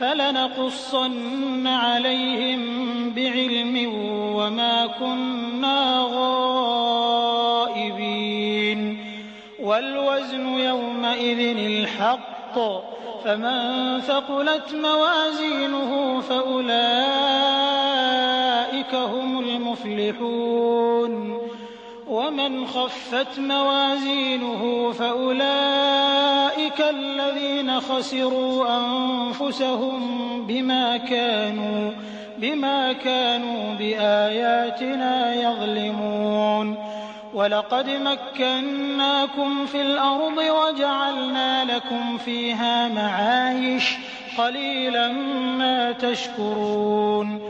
فلنقصن عليهم بعلم وما كنا غائبين. والوزن يومئذ الحق فمن ثقلت موازينه فأولئك هم المفلحون. ومن خفت موازينه فأولئك الذين خسروا أنفسهم بما كانوا بما كانوا بآياتنا يظلمون. ولقد مكناكم في الأرض وجعلنا لكم فيها معايش قليلا ما تشكرون.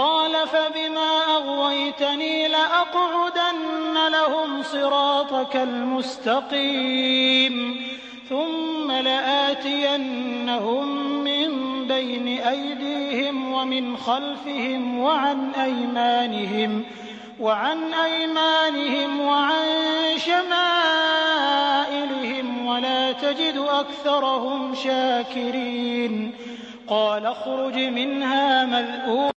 قال فبما أغويتني لأقعدن لهم صراطك المستقيم ثم لآتينهم من بين أيديهم ومن خلفهم وعن أيمانهم وعن أيمانهم وعن شمائلهم ولا تجد أكثرهم شاكرين قال اخرج منها مذءوما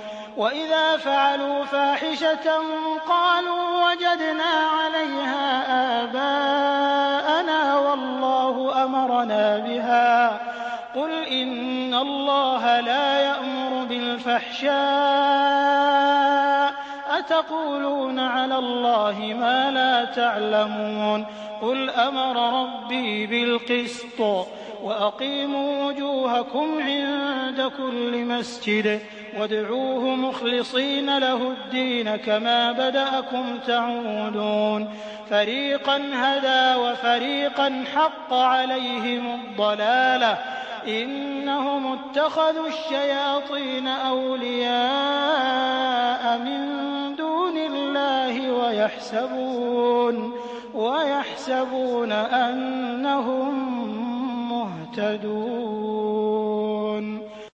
وإذا فعلوا فاحشة قالوا وجدنا عليها آباءنا والله أمرنا بها. قل إن الله لا يأمر بالفحشاء. أتقولون على الله ما لا تعلمون. قل أمر ربي بالقسط. وأقيموا وجوهكم عند كل مسجد. وادعوه مخلصين له الدين كما بدأكم تعودون. فريقا هدى وفريقا حق عليهم الضلالة. إنهم اتخذوا الشياطين أولياء من دون الله ويحسبون ويحسبون أنهم مهتدون.